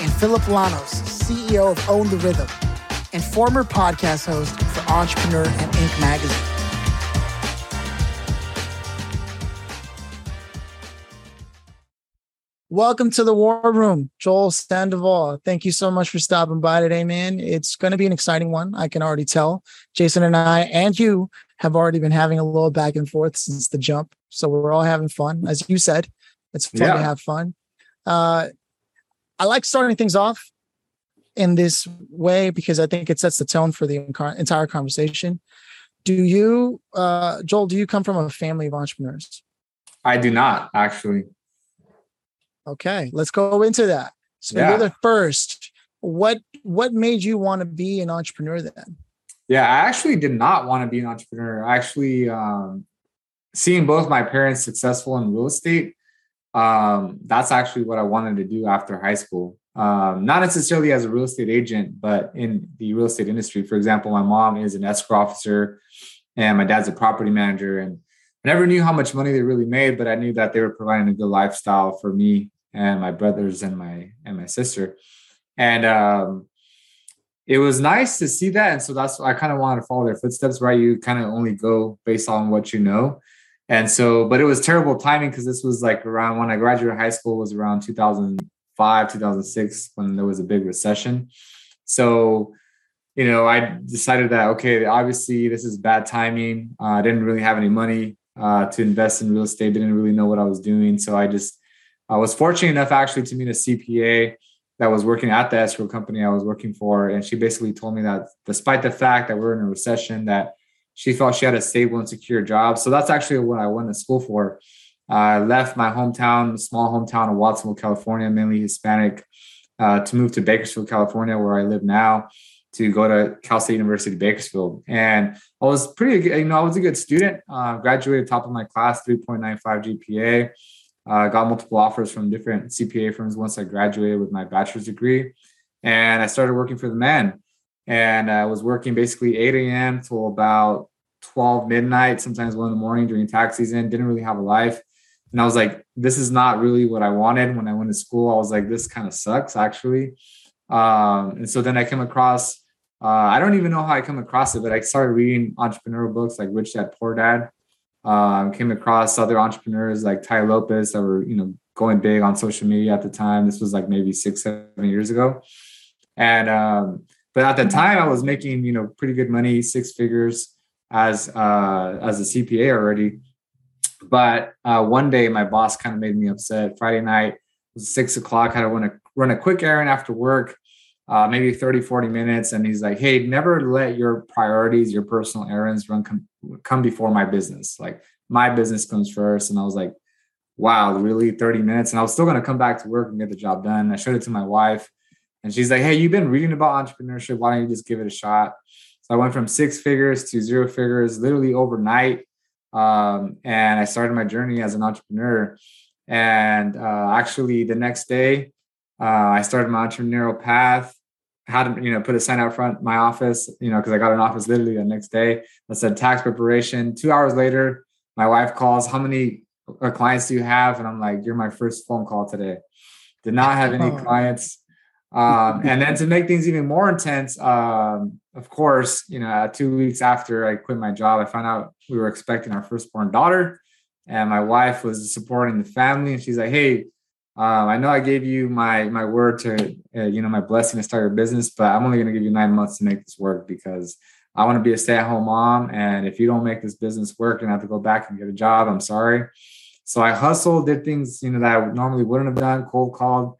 and Phillip Lanos, CEO of Own the Rhythm, and former podcast host for Entrepreneur and Inc. magazine. Welcome to the War Room, Joel Sandoval. Thank you so much for stopping by today, man. It's going to be an exciting one. I can already tell. Jason and I and you have already been having a little back and forth since the jump. So we're all having fun. As you said, it's fun yeah. to have fun. Uh, I like starting things off in this way because I think it sets the tone for the entire conversation. Do you, uh, Joel, do you come from a family of entrepreneurs? I do not actually. Okay, let's go into that. So yeah. you're the first. What what made you want to be an entrepreneur then? Yeah, I actually did not want to be an entrepreneur. I Actually, um, seeing both my parents successful in real estate, um, that's actually what I wanted to do after high school. Um, not necessarily as a real estate agent, but in the real estate industry. For example, my mom is an escrow officer, and my dad's a property manager, and I never knew how much money they really made, but I knew that they were providing a good lifestyle for me and my brothers and my and my sister and um it was nice to see that and so that's i kind of wanted to follow their footsteps right you kind of only go based on what you know and so but it was terrible timing because this was like around when i graduated high school was around 2005 2006 when there was a big recession. So you know i decided that okay obviously this is bad timing. Uh, i didn't really have any money uh, to invest in real estate. Didn't really know what i was doing. So i just I was fortunate enough actually to meet a CPA that was working at the escrow company I was working for, and she basically told me that despite the fact that we're in a recession, that she felt she had a stable and secure job. So that's actually what I went to school for. I left my hometown, small hometown of Watsonville, California, mainly Hispanic, uh, to move to Bakersfield, California, where I live now, to go to Cal State University, Bakersfield. And I was pretty, you know, I was a good student. Uh, graduated top of my class, 3.95 GPA. Uh, got multiple offers from different CPA firms once I graduated with my bachelor's degree. And I started working for the man. And I was working basically 8 a.m. till about 12 midnight, sometimes one in the morning during tax season. Didn't really have a life. And I was like, this is not really what I wanted. When I went to school, I was like, this kind of sucks actually. Um, and so then I came across, uh, I don't even know how I come across it, but I started reading entrepreneurial books like Rich Dad Poor Dad. Um, came across other entrepreneurs like Tai Lopez that were, you know, going big on social media at the time. This was like maybe six, seven years ago. And um, but at the time, I was making, you know, pretty good money, six figures as uh, as a CPA already. But uh, one day, my boss kind of made me upset. Friday night was six o'clock. I had to run a run a quick errand after work uh, maybe 30, 40 minutes. And he's like, hey, never let your priorities, your personal errands run come, come before my business. Like my business comes first. And I was like, wow, really 30 minutes? And I was still going to come back to work and get the job done. I showed it to my wife and she's like, hey, you've been reading about entrepreneurship. Why don't you just give it a shot? So I went from six figures to zero figures literally overnight. Um, and I started my journey as an entrepreneur. And uh, actually, the next day, uh, I started my entrepreneurial path had to, you know, put a sign out front my office, you know, because I got an office literally the next day that said tax preparation. Two hours later, my wife calls, How many uh, clients do you have? And I'm like, You're my first phone call today. Did not have any clients. Um, and then to make things even more intense, um, of course, you know, two weeks after I quit my job, I found out we were expecting our firstborn daughter, and my wife was supporting the family. And she's like, "Hey, um, I know I gave you my my word to uh, you know my blessing to start your business, but I'm only going to give you nine months to make this work because I want to be a stay at home mom. And if you don't make this business work, and have to go back and get a job. I'm sorry. So I hustled, did things you know that I normally wouldn't have done, cold called,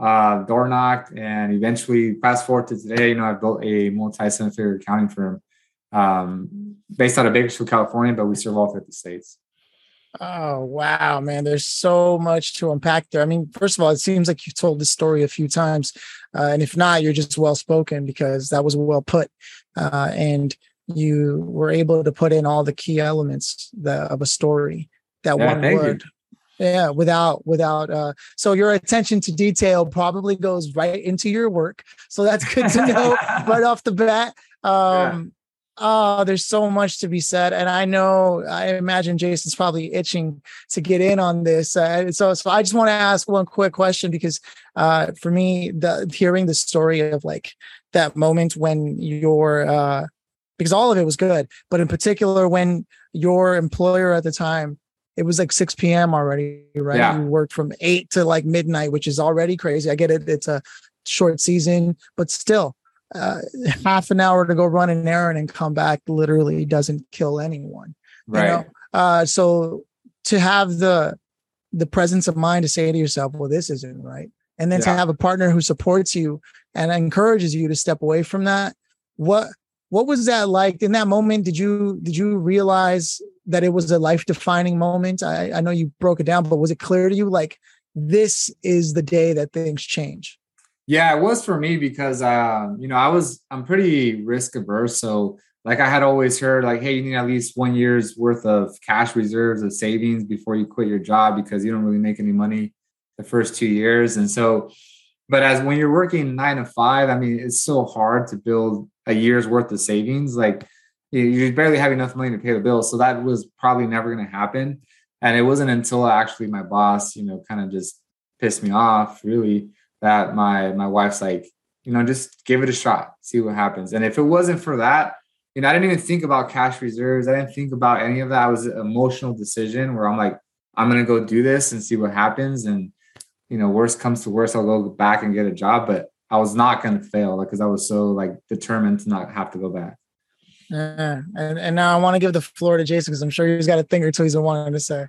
uh, door knocked, and eventually fast forward to today. You know I've built a multi seven figure accounting firm um, based out of Bakersfield, California, but we serve all 50 states. Oh wow, man! There's so much to unpack there. I mean, first of all, it seems like you've told this story a few times, uh, and if not, you're just well spoken because that was well put, uh, and you were able to put in all the key elements of a story. That yeah, one word, you. Yeah, without without. Uh, so your attention to detail probably goes right into your work. So that's good to know right off the bat. Um, oh, there's so much to be said. And I know, I imagine Jason's probably itching to get in on this. Uh, so, so I just want to ask one quick question because uh, for me, the hearing the story of like that moment when your, uh, because all of it was good, but in particular when your employer at the time, it was like 6 p.m. already, right? Yeah. You worked from eight to like midnight, which is already crazy. I get it. It's a short season, but still uh, half an hour to go run an errand and come back literally doesn't kill anyone. Right. You know? uh, so to have the the presence of mind to say to yourself, "Well, this isn't right," and then yeah. to have a partner who supports you and encourages you to step away from that. What what was that like in that moment? Did you did you realize that it was a life defining moment? I, I know you broke it down, but was it clear to you like this is the day that things change? Yeah, it was for me because uh, you know, I was I'm pretty risk averse. So like I had always heard like, hey, you need at least one year's worth of cash reserves of savings before you quit your job because you don't really make any money the first two years. And so, but as when you're working nine to five, I mean, it's so hard to build a year's worth of savings. Like you barely have enough money to pay the bills. So that was probably never going to happen. And it wasn't until actually my boss, you know, kind of just pissed me off really that my my wife's like, you know, just give it a shot, see what happens. And if it wasn't for that, you know, I didn't even think about cash reserves. I didn't think about any of that. It was an emotional decision where I'm like, I'm gonna go do this and see what happens. And you know, worst comes to worst, I'll go back and get a job. But I was not gonna fail, because I was so like determined to not have to go back. Yeah, and, and now I want to give the floor to Jason because I'm sure he's got a thing or two he's been wanting to say.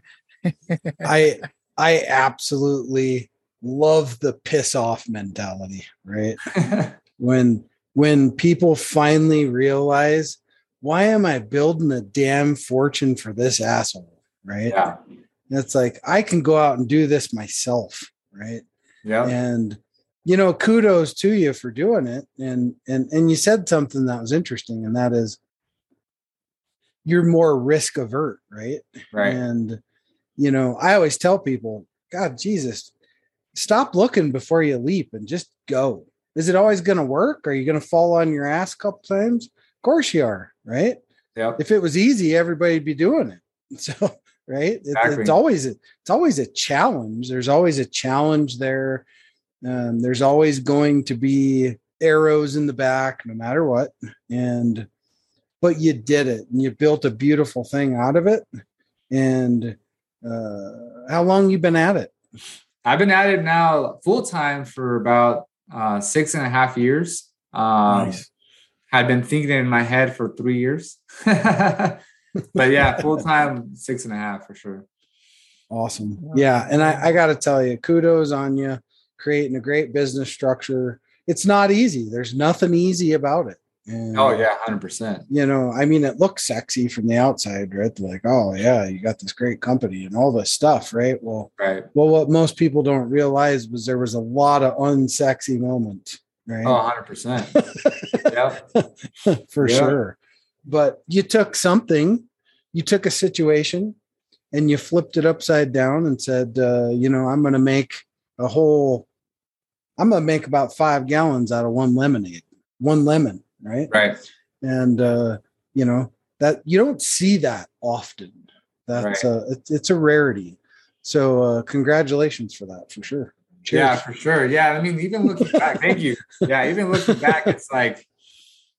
I I absolutely love the piss off mentality, right? when when people finally realize why am I building a damn fortune for this asshole, right? Yeah. It's like I can go out and do this myself, right? Yeah. And you know, kudos to you for doing it. And and and you said something that was interesting, and that is you're more risk avert, right? Right. And you know, I always tell people, God, Jesus, stop looking before you leap and just go. Is it always going to work? Are you going to fall on your ass a couple times? Of course you are, right? Yeah. If it was easy, everybody'd be doing it. So, right? Exactly. It, it's always a, it's always a challenge. There's always a challenge there. Um, there's always going to be arrows in the back, no matter what. And but you did it, and you built a beautiful thing out of it. And uh, how long you been at it? I've been at it now full time for about uh, six and a half years. Um, nice. Had been thinking in my head for three years, but yeah, full time six and a half for sure. Awesome. Yeah, and I, I got to tell you, kudos on you creating a great business structure. It's not easy. There's nothing easy about it. And, oh yeah, hundred percent. You know, I mean, it looks sexy from the outside, right? like, oh yeah, you got this great company and all this stuff, right? Well, right. Well, what most people don't realize was there was a lot of unsexy moments, right? Oh, 100 percent. Yeah, for yep. sure. But you took something, you took a situation, and you flipped it upside down and said, uh, you know, I'm going to make a whole. I'm going to make about five gallons out of one lemonade, one lemon right? Right. And uh, you know that you don't see that often. That's right. uh, it's, it's a rarity. So uh, congratulations for that, for sure. Cheers. Yeah, for sure. Yeah, I mean, even looking back, thank you. Yeah, even looking back, it's like,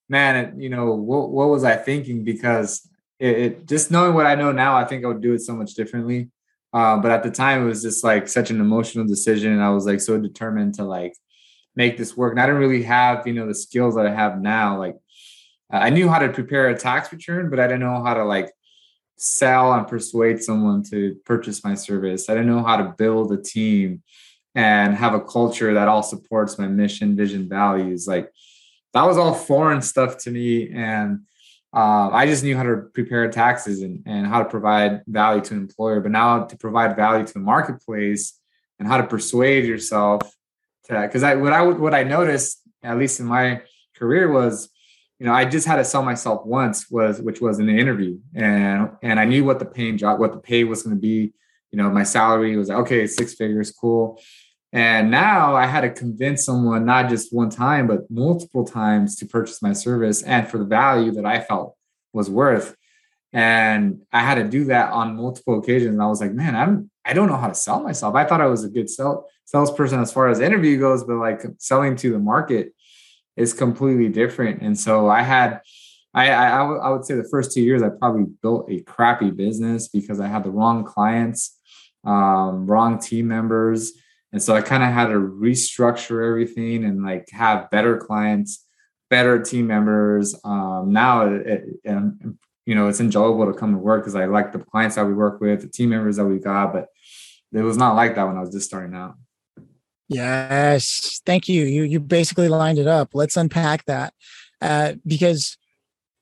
man, it, you know, what what was I thinking? Because it, it, just knowing what I know now, I think I would do it so much differently. Uh, but at the time, it was just like such an emotional decision, and I was like so determined to like make this work. And I didn't really have, you know, the skills that I have now. Like I knew how to prepare a tax return, but I didn't know how to like sell and persuade someone to purchase my service. I didn't know how to build a team and have a culture that all supports my mission, vision, values. Like that was all foreign stuff to me. And uh, I just knew how to prepare taxes and, and how to provide value to an employer. But now to provide value to the marketplace and how to persuade yourself because I what I what I noticed at least in my career was you know I just had to sell myself once was which was in the interview and and I knew what the paying job what the pay was going to be. You know my salary was like, okay six figures cool. And now I had to convince someone not just one time, but multiple times to purchase my service and for the value that I felt was worth. And I had to do that on multiple occasions. And I was like, man, I'm I don't know how to sell myself. I thought I was a good sell, salesperson as far as interview goes, but like selling to the market is completely different. And so I had I, I, I would say the first two years I probably built a crappy business because I had the wrong clients, um, wrong team members, and so I kind of had to restructure everything and like have better clients, better team members. Um, now, it, it, you know, it's enjoyable to come to work because I like the clients that we work with, the team members that we got, but it was not like that when I was just starting out. Yes, thank you. You you basically lined it up. Let's unpack that uh, because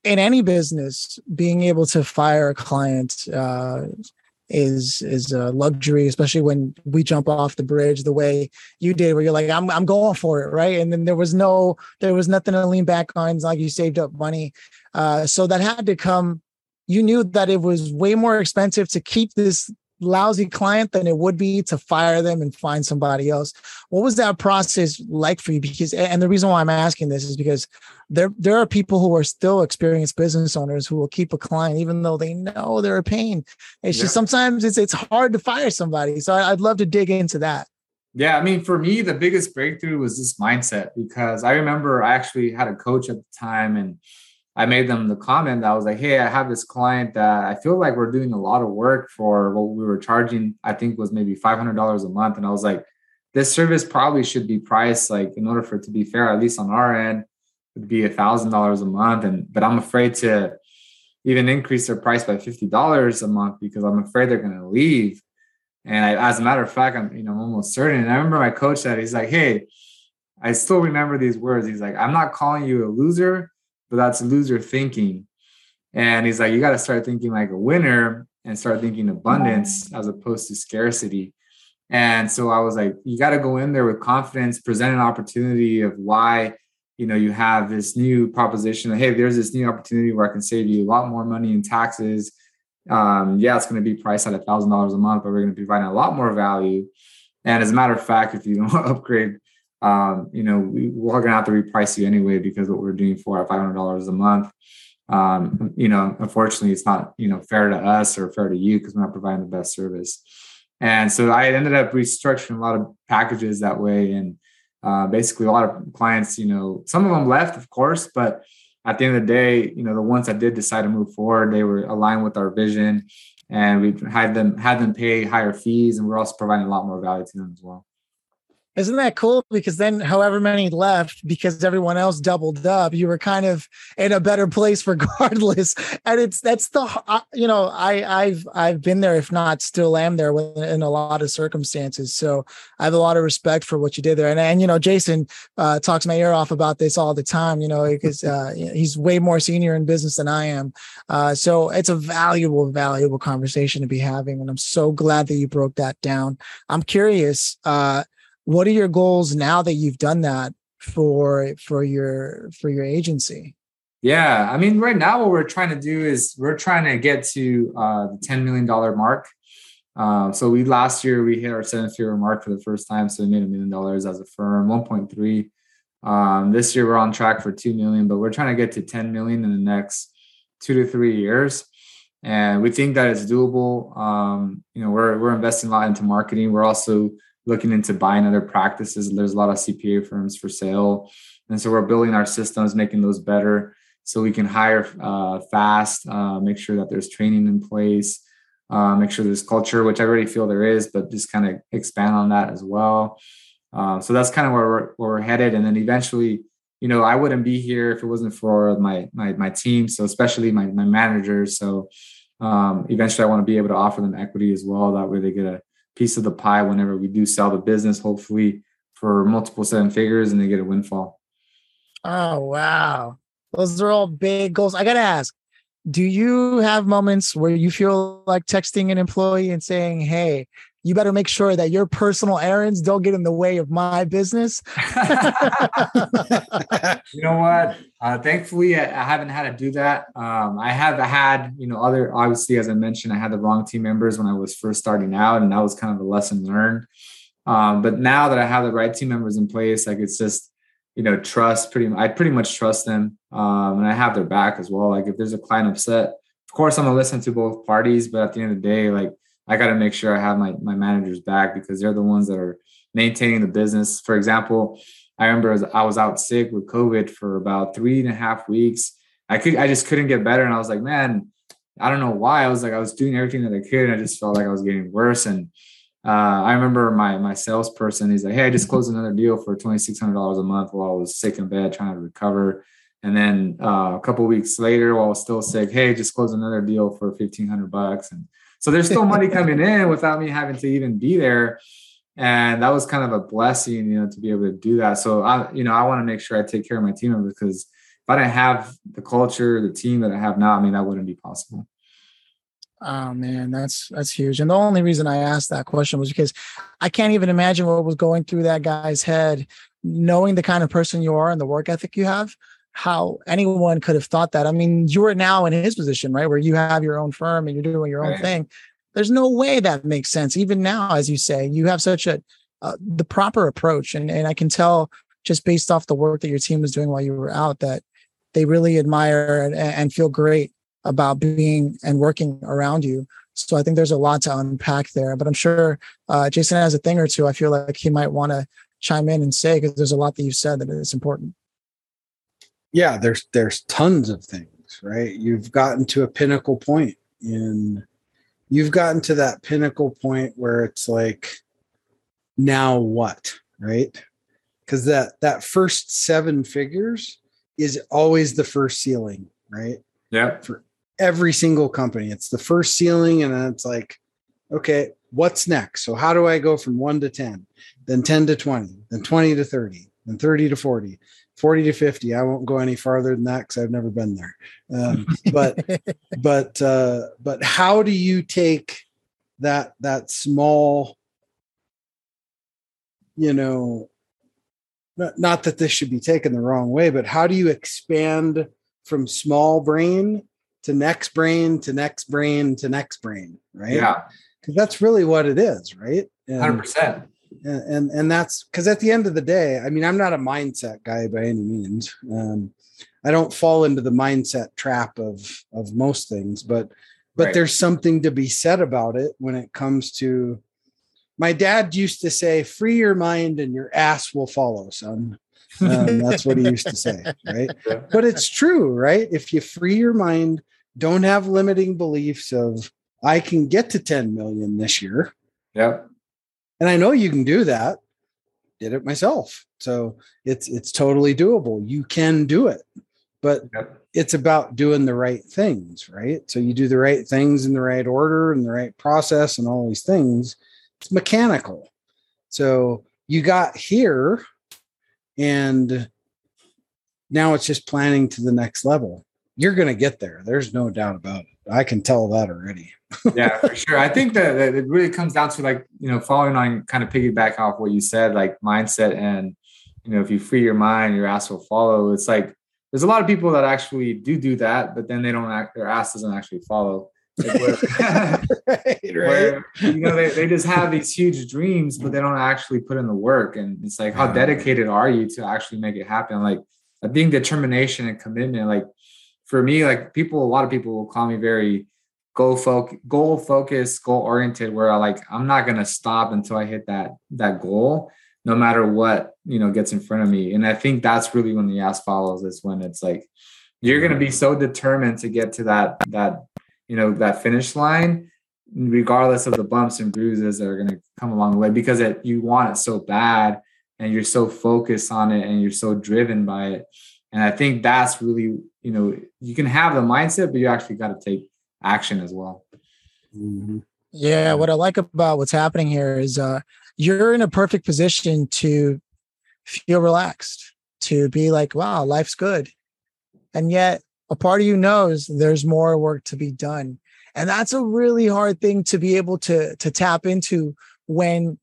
in any business, being able to fire a client uh, is is a luxury, especially when we jump off the bridge the way you did, where you're like, I'm I'm going for it, right? And then there was no there was nothing to lean back on. It's like you saved up money, uh, so that had to come. You knew that it was way more expensive to keep this lousy client than it would be to fire them and find somebody else. What was that process like for you? Because and the reason why I'm asking this is because there there are people who are still experienced business owners who will keep a client even though they know they're a pain. It's yeah. just sometimes it's it's hard to fire somebody. So I'd love to dig into that. Yeah, I mean, for me, the biggest breakthrough was this mindset because I remember I actually had a coach at the time and I made them the comment that I was like, hey, I have this client that I feel like we're doing a lot of work for what we were charging, I think was maybe $500 a month. And I was like, this service probably should be priced like in order for it to be fair, at least on our end, would be a thousand dollars a month. And but I'm afraid to even increase their price by fifty dollars a month because I'm afraid they're gonna leave. And I, as a matter of fact, I'm you know I'm almost certain. And I remember my coach said he's like, hey, I still remember these words. He's like, I'm not calling you a loser but that's loser thinking. And he's like, you got to start thinking like a winner and start thinking abundance as opposed to scarcity. And so I was like, you got to go in there with confidence, present an opportunity of why, you know, you have this new proposition. Hey, there's this new opportunity where I can save you a lot more money in taxes. Um, yeah, it's going to be priced at a thousand dollars a month, but we're going to be providing a lot more value. And as a matter of fact, if you don't upgrade um, you know, we, we're going to have to reprice you anyway because what we're doing for our $500 a month. Um, you know, unfortunately, it's not, you know, fair to us or fair to you because we're not providing the best service. And so I ended up restructuring a lot of packages that way. And uh, basically, a lot of clients, you know, some of them left, of course, but at the end of the day, you know, the ones that did decide to move forward, they were aligned with our vision and we had them had them pay higher fees and we're also providing a lot more value to them as well. Isn't that cool? Because then, however many left, because everyone else doubled up, you were kind of in a better place regardless. And it's that's the you know I I've I've been there, if not still am there in a lot of circumstances. So I have a lot of respect for what you did there. And and you know Jason uh, talks my ear off about this all the time. You know because uh, he's way more senior in business than I am. Uh, so it's a valuable valuable conversation to be having, and I'm so glad that you broke that down. I'm curious. Uh, what are your goals now that you've done that for for your for your agency? Yeah i mean right now what we're trying to do is we're trying to get to uh, the 10 million dollar mark. Uh, so we last year we hit our seven figure mark for the first time so we made a million dollars as a firm 1.3 um, this year we're on track for 2 million but we're trying to get to 10 million in the next two to three years. And we think that it's doable. Um, you know we're, we're investing a lot into marketing. We're also looking into buying other practices. There's a lot of CPA firms for sale. And so we're building our systems, making those better so we can hire uh, fast, uh, make sure that there's training in place, uh, make sure there's culture, which I already feel there is, but just kind of expand on that as well. Uh, so that's kind of where we're, where we're headed. And then eventually, you know, I wouldn't be here if it wasn't for my my, my team. So especially my my managers. So um, eventually, I want to be able to offer them equity as well. That way, they get a piece of the pie whenever we do sell the business, hopefully for multiple seven figures and they get a windfall. Oh, wow. Those are all big goals. I got to ask do you have moments where you feel like texting an employee and saying, Hey, you better make sure that your personal errands don't get in the way of my business. you know what? Uh, thankfully, I, I, haven't had to do that. Um, I have had, you know, other, obviously, as I mentioned, I had the wrong team members when I was first starting out, and that was kind of a lesson learned. Um, but now that I have the right team members in place, like it's just, you know, trust pretty, I pretty much trust them. Um, and I have their back as well. Like if there's a client upset, of course, I'm gonna listen to both parties, but at the end of the day, like I got to make sure I have my my managers back because they're the ones that are maintaining the business. For example, I remember I was out sick with COVID for about three and a half weeks. I could I just couldn't get better, and I was like, man, I don't know why. I was like I was doing everything that I could, and I just felt like I was getting worse. And uh, I remember my my salesperson. He's like, hey, I just closed another deal for twenty six hundred dollars a month while I was sick in bed trying to recover. And then uh, a couple weeks later, while I was still sick, hey, just closed another deal for fifteen hundred bucks. And so there's still money coming in without me having to even be there. And that was kind of a blessing, you know, to be able to do that. So I, you know, I want to make sure I take care of my team because if I didn't have the culture, the team that I have now, I mean, that wouldn't be possible. Oh man, that's that's huge. And the only reason I asked that question was because I can't even imagine what was going through that guy's head, knowing the kind of person you are and the work ethic you have how anyone could have thought that. I mean, you are now in his position, right? Where you have your own firm and you're doing your own right. thing. There's no way that makes sense. Even now, as you say, you have such a uh, the proper approach, and and I can tell just based off the work that your team was doing while you were out that they really admire and, and feel great about being and working around you. So I think there's a lot to unpack there. But I'm sure uh, Jason has a thing or two. I feel like he might want to chime in and say because there's a lot that you've said that is important yeah, there's there's tons of things, right? You've gotten to a pinnacle point in you've gotten to that pinnacle point where it's like now what, right? Cuz that that first 7 figures is always the first ceiling, right? Yeah. For every single company, it's the first ceiling and then it's like okay, what's next? So how do I go from 1 to 10, then 10 to 20, then 20 to 30, then 30 to 40, 40 to 50 i won't go any farther than that because i've never been there. Um, but but uh, but how do you take that that small you know not, not that this should be taken the wrong way but how do you expand from small brain to next brain to next brain to next brain right? Yeah. Because that's really what it is right? And, 100% and and, and that's because at the end of the day i mean i'm not a mindset guy by any means. Um, i don't fall into the mindset trap of of most things but but right. there's something to be said about it when it comes to my dad used to say free your mind and your ass will follow son. Um, that's what he used to say right? Yeah. but it's true right? If you free your mind don't have limiting beliefs of i can get to 10 million this year. Yep and I know you can do that. Did it myself. So it's it's totally doable. You can do it. But yep. it's about doing the right things, right? So you do the right things in the right order and the right process and all these things. It's mechanical. So you got here and now it's just planning to the next level. You're going to get there. There's no doubt about it. I can tell that already yeah, for sure. I think that, that, it really comes down to like, you know, following on kind of piggyback off what you said, like mindset and, you know, if you free your mind, your ass will follow. It's like, there's a lot of people that actually do do that, but then they don't act, their ass doesn't actually follow. Like where, right, where, you know, they, they just have these huge dreams, but they don't actually put in the work. And it's like, how dedicated are you to actually make it happen? Like, I think determination and commitment, like for me, like people, a lot of people will call me very goal focus, goal focused, goal oriented, where I like I'm not gonna stop until I hit that that goal, no matter what you know gets in front of me. And I think that's really when the ass follows is when it's like you're gonna be so determined to get to that that you know that finish line, regardless of the bumps and bruises that are gonna come along the way, because it you want it so bad and you're so focused on it and you're so driven by it. And I think that's really, you know, you can have the mindset, but you actually got to take action as well. Mm-hmm. Yeah, what I like about what's happening here is uh, you're in a perfect position to feel relaxed, to be like, wow, life's good. And yet, a part of you knows there's more work to be done. And that's a really hard thing to be able to to tap into when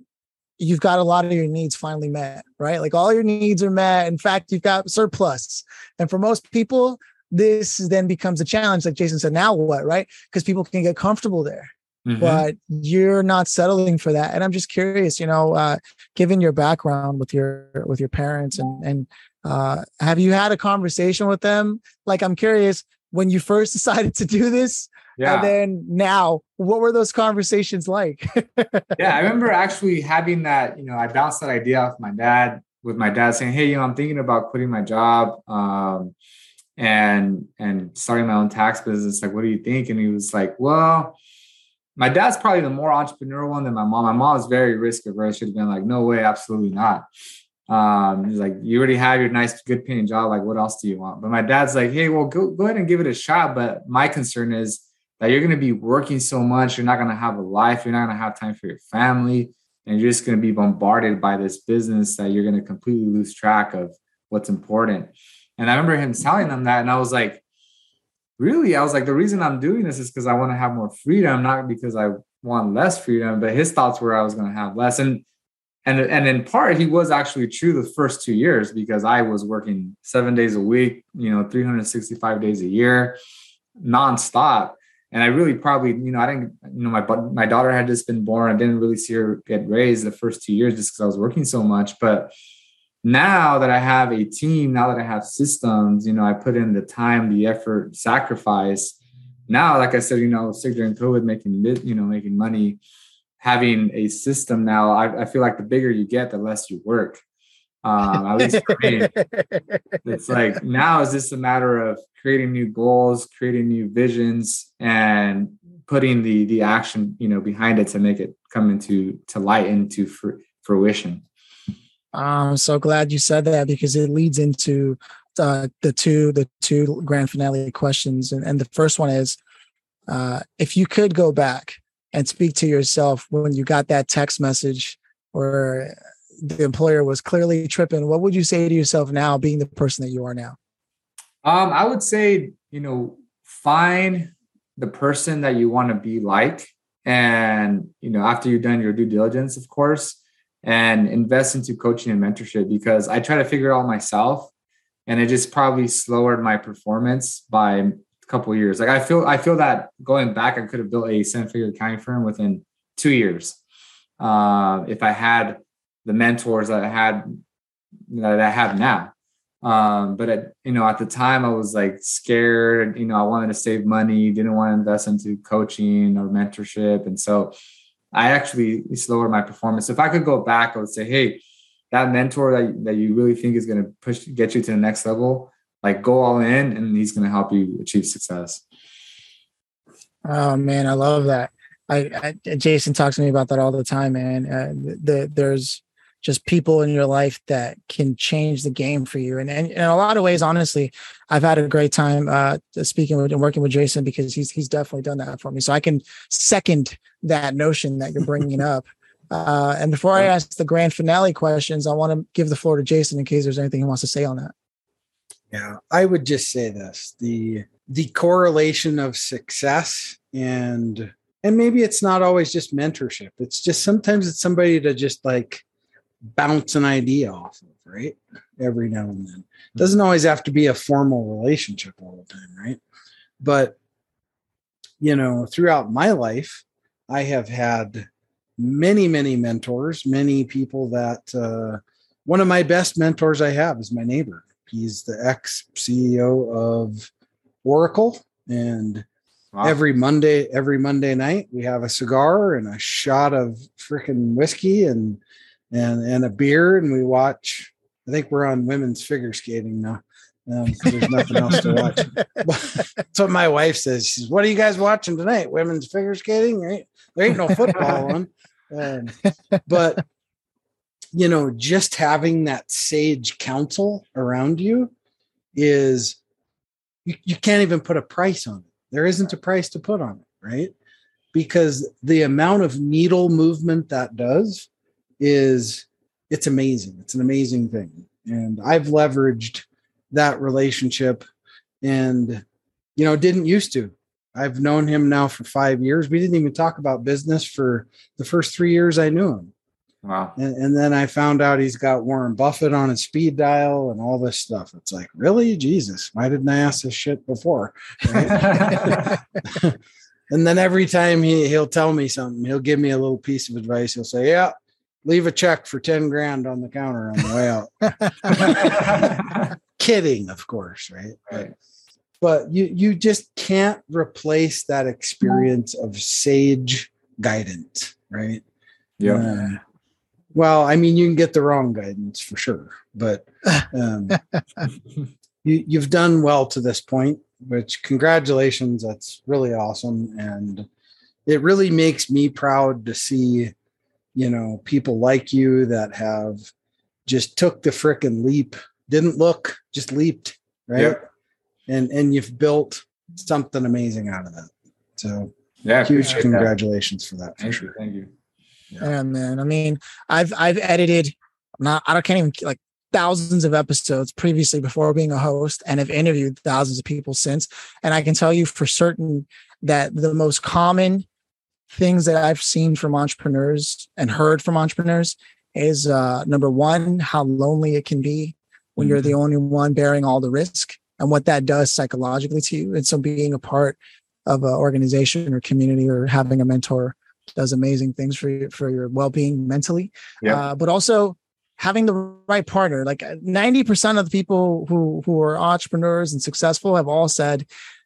you've got a lot of your needs finally met, right? Like all your needs are met. In fact, you've got surplus. And for most people, this then becomes a challenge. Like Jason said, now what, right? Because people can get comfortable there. Mm-hmm. But you're not settling for that. And I'm just curious, you know, uh, given your background with your with your parents and and uh, have you had a conversation with them? Like I'm curious, when you first decided to do this, yeah. And then now, what were those conversations like? yeah, I remember actually having that, you know, I bounced that idea off my dad with my dad saying, Hey, you know, I'm thinking about quitting my job um, and and starting my own tax business. Like, what do you think? And he was like, Well, my dad's probably the more entrepreneurial one than my mom. My mom is very risk averse. She'd been like, No way, absolutely not. Um, he's like, you already have your nice, good paying job. Like, what else do you want? But my dad's like, hey, well, go, go ahead and give it a shot. But my concern is that you're going to be working so much, you're not going to have a life, you're not going to have time for your family, and you're just going to be bombarded by this business that you're going to completely lose track of what's important. And I remember him telling them that, and I was like, really? I was like, the reason I'm doing this is because I want to have more freedom, not because I want less freedom. But his thoughts were I was going to have less, and and and in part he was actually true the first two years because I was working seven days a week, you know, 365 days a year, nonstop and I really probably, you know, I didn't, you know, my my daughter had just been born. I didn't really see her get raised the first two years just because I was working so much. But now that I have a team, now that I have systems, you know, I put in the time, the effort, sacrifice. Now, like I said, you know, sick during COVID, making you know, making money, having a system now. I, I feel like the bigger you get, the less you work. Um, at least for me, it's like now is this a matter of creating new goals, creating new visions, and putting the the action you know behind it to make it come into to light into fr- fruition. I'm so glad you said that because it leads into uh, the two the two grand finale questions, and, and the first one is, uh, if you could go back and speak to yourself when you got that text message or the employer was clearly tripping, what would you say to yourself now, being the person that you are now? Um, I would say, you know, find the person that you want to be like. And, you know, after you've done your due diligence, of course, and invest into coaching and mentorship because I try to figure it out myself. And it just probably slowed my performance by couple years. Like I feel, I feel that going back, I could have built a seven-figure accounting firm within two years uh, if I had the mentors that I had that I have now. Um, but at, you know, at the time I was like scared, you know, I wanted to save money, didn't want to invest into coaching or mentorship. And so I actually lowered my performance. If I could go back, I would say, Hey, that mentor that, that you really think is going to push, get you to the next level, like go all in and he's going to help you achieve success. Oh man, I love that. I, I, Jason talks to me about that all the time, man. Uh, the, there's just people in your life that can change the game for you. And, and in a lot of ways, honestly, I've had a great time uh, speaking with and working with Jason because he's he's definitely done that for me. So I can second that notion that you're bringing up. Uh, and before I ask the grand finale questions, I want to give the floor to Jason in case there's anything he wants to say on that. Yeah, I would just say this: the the correlation of success and and maybe it's not always just mentorship. It's just sometimes it's somebody to just like bounce an idea off of, right? Every now and then. Doesn't always have to be a formal relationship all the time, right? But, you know, throughout my life, I have had many, many mentors, many people that uh, one of my best mentors I have is my neighbor. He's the ex CEO of Oracle. And wow. every Monday, every Monday night, we have a cigar and a shot of freaking whiskey and and and a beer, and we watch. I think we're on women's figure skating now. Um, there's nothing else to watch. That's what my wife says. She's, "What are you guys watching tonight? Women's figure skating? There ain't, there ain't no football on." Um, but you know, just having that sage counsel around you is you, you can't even put a price on it. There isn't a price to put on it, right? Because the amount of needle movement that does is it's amazing. It's an amazing thing. And I've leveraged that relationship and you know, didn't used to. I've known him now for five years. We didn't even talk about business for the first three years I knew him. Wow. And, and, then I found out he's got Warren Buffett on his speed dial and all this stuff. It's like, really? Jesus, why didn't I ask this shit before? Right? and then every time he, he'll tell me something, he'll give me a little piece of advice. He'll say, Yeah, leave a check for 10 grand on the counter on the way out. Kidding, of course, right? Right. But you you just can't replace that experience of sage guidance, right? Yeah. Uh, well, I mean, you can get the wrong guidance for sure, but um, you, you've done well to this point, which congratulations. That's really awesome. And it really makes me proud to see, you know, people like you that have just took the frickin' leap, didn't look, just leaped, right? Yep. And and you've built something amazing out of that. So yeah, huge congratulations that. for that. Thank for you. Thank you. Yeah. man. I mean, I've I've edited not I don't can't even like thousands of episodes previously before being a host and have interviewed thousands of people since. And I can tell you for certain that the most common things that I've seen from entrepreneurs and heard from entrepreneurs is uh, number one, how lonely it can be when mm-hmm. you're the only one bearing all the risk and what that does psychologically to you. And so being a part of an organization or community or having a mentor does amazing things for you for your well-being mentally. Yeah. Uh, but also having the right partner like 90% of the people who who are entrepreneurs and successful have all said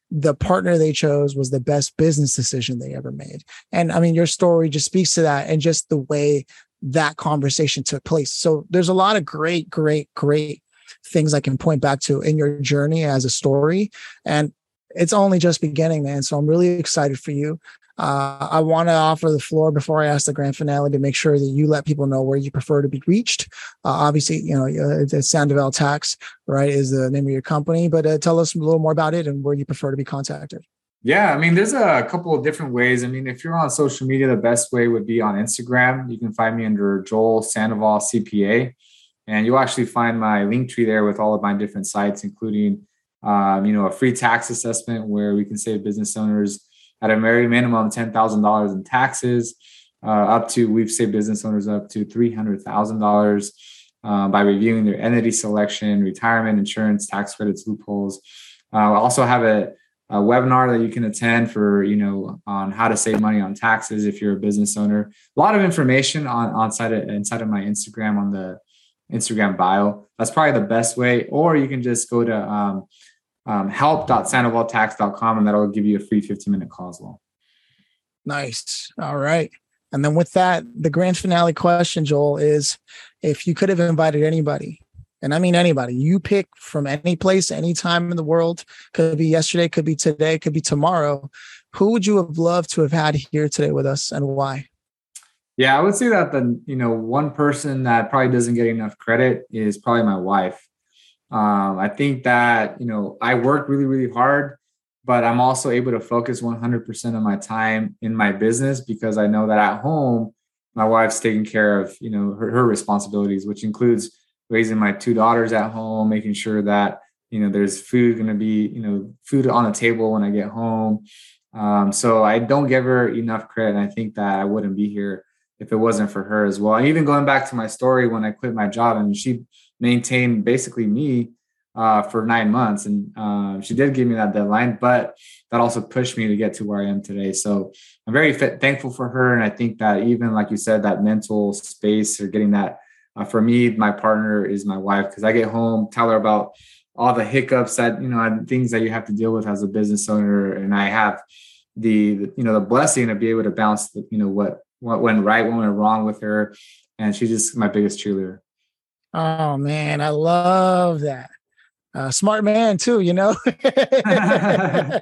the partner they chose was the best business decision they ever made. And i mean your story just speaks to that and just the way that conversation took place. So there's a lot of great great great things i can point back to in your journey as a story. And it's only just beginning man. So i'm really excited for you uh, I want to offer the floor before I ask the grand finale to make sure that you let people know where you prefer to be reached. Uh, obviously, you know, uh, Sandoval Tax, right, is the name of your company, but uh, tell us a little more about it and where you prefer to be contacted. Yeah, I mean, there's a couple of different ways. I mean, if you're on social media, the best way would be on Instagram. You can find me under Joel Sandoval CPA, and you'll actually find my link tree there with all of my different sites, including, um, you know, a free tax assessment where we can save business owners at a very minimum $10,000 in taxes, uh, up to we've saved business owners up to $300,000 uh, by reviewing their entity selection, retirement, insurance, tax credits, loopholes. Uh, I also have a, a, webinar that you can attend for you know on how to save money on taxes if you're a business owner. A lot of information on on side of, inside of my Instagram on the Instagram bio. That's probably the best way. Or you can just go to um, um, help.sandovaltax.com and that'll give you a free 15 minute call as well. Nice. All right. And then with that, the grand finale question, Joel, is if you could have invited anybody, and I mean anybody, you pick from any place, any time in the world, could be yesterday, could be today, could be tomorrow. Who would you have loved to have had here today with us and why? Yeah, I would say that the you know one person that probably doesn't get enough credit is probably my wife. Um, I think that, you know, I work really, really hard, but I'm also able to focus 100% of my time in my business because I know that at home, my wife's taking care of, you know, her, her responsibilities, which includes raising my two daughters at home, making sure that, you know, there's food going to be, you know, food on the table when I get home. Um, so I don't give her enough credit. And I think that I wouldn't be here if it wasn't for her as well. And even going back to my story when I quit my job, and she maintain basically me uh, for nine months. And uh, she did give me that deadline, but that also pushed me to get to where I am today. So I'm very fit, thankful for her. And I think that even like you said, that mental space or getting that uh, for me, my partner is my wife because I get home, tell her about all the hiccups that you know and things that you have to deal with as a business owner, and I have the, the you know the blessing to be able to balance the, you know what what went right, what went wrong with her, and she's just my biggest cheerleader. Oh man, I love that. Uh, smart man too, you know. yeah.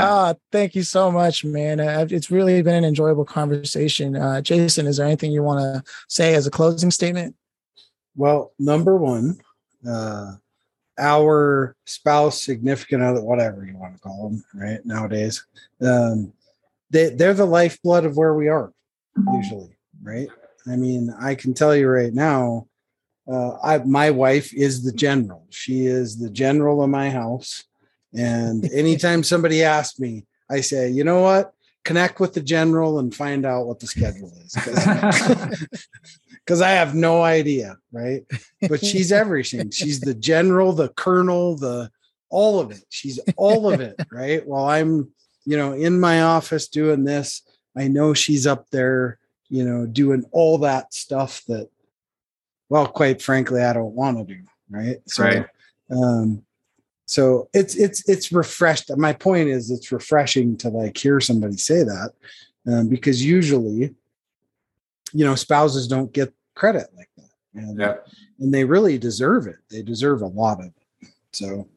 Oh, thank you so much, man. Uh, it's really been an enjoyable conversation. Uh, Jason, is there anything you want to say as a closing statement? Well, number one, uh, our spouse, significant other, whatever you want to call them, right nowadays, um, they they're the lifeblood of where we are, usually, right? I mean, I can tell you right now uh, I, my wife is the general. She is the general of my house, And anytime somebody asks me, I say, you know what? Connect with the general and find out what the schedule is. Because I have no idea, right? But she's everything. She's the general, the colonel, the all of it. She's all of it, right? While I'm, you know, in my office doing this, I know she's up there, you know, doing all that stuff that, well, quite frankly, I don't want to do, right? So, right. um, so it's it's it's refreshed. My point is, it's refreshing to like hear somebody say that, um, because usually, you know, spouses don't get credit like that, and, yeah. and they really deserve it. They deserve a lot of it. So,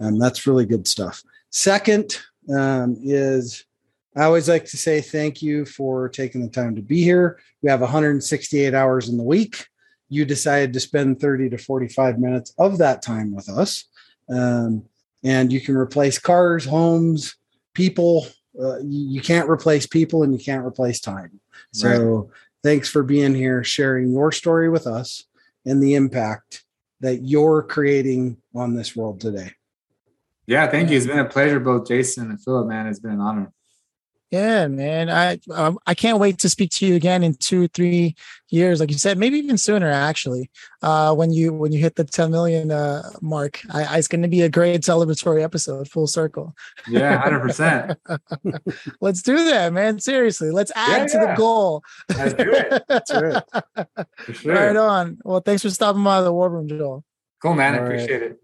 um, that's really good stuff. Second um, is I always like to say thank you for taking the time to be here. We have 168 hours in the week. You decided to spend 30 to 45 minutes of that time with us. Um, and you can replace cars, homes, people. Uh, you, you, can't replace people and you can't replace time. So right. thanks for being here, sharing your story with us and the impact that you're creating on this world today. Yeah, thank you. It's been a pleasure, both Jason and Phillip. Man, it's been an honor. Yeah, man. I um, I can't wait to speak to you again in two, three years, like you said, maybe even sooner. Actually, uh, when you when you hit the ten million uh, mark, I, I, it's going to be a great celebratory episode, full circle. Yeah, hundred percent. Let's do that, man. Seriously, let's add yeah, to yeah. the goal. Let's do it. Let's do it. Sure. Right on. Well, thanks for stopping by the war room, Joel. Cool, man. All I appreciate right. it.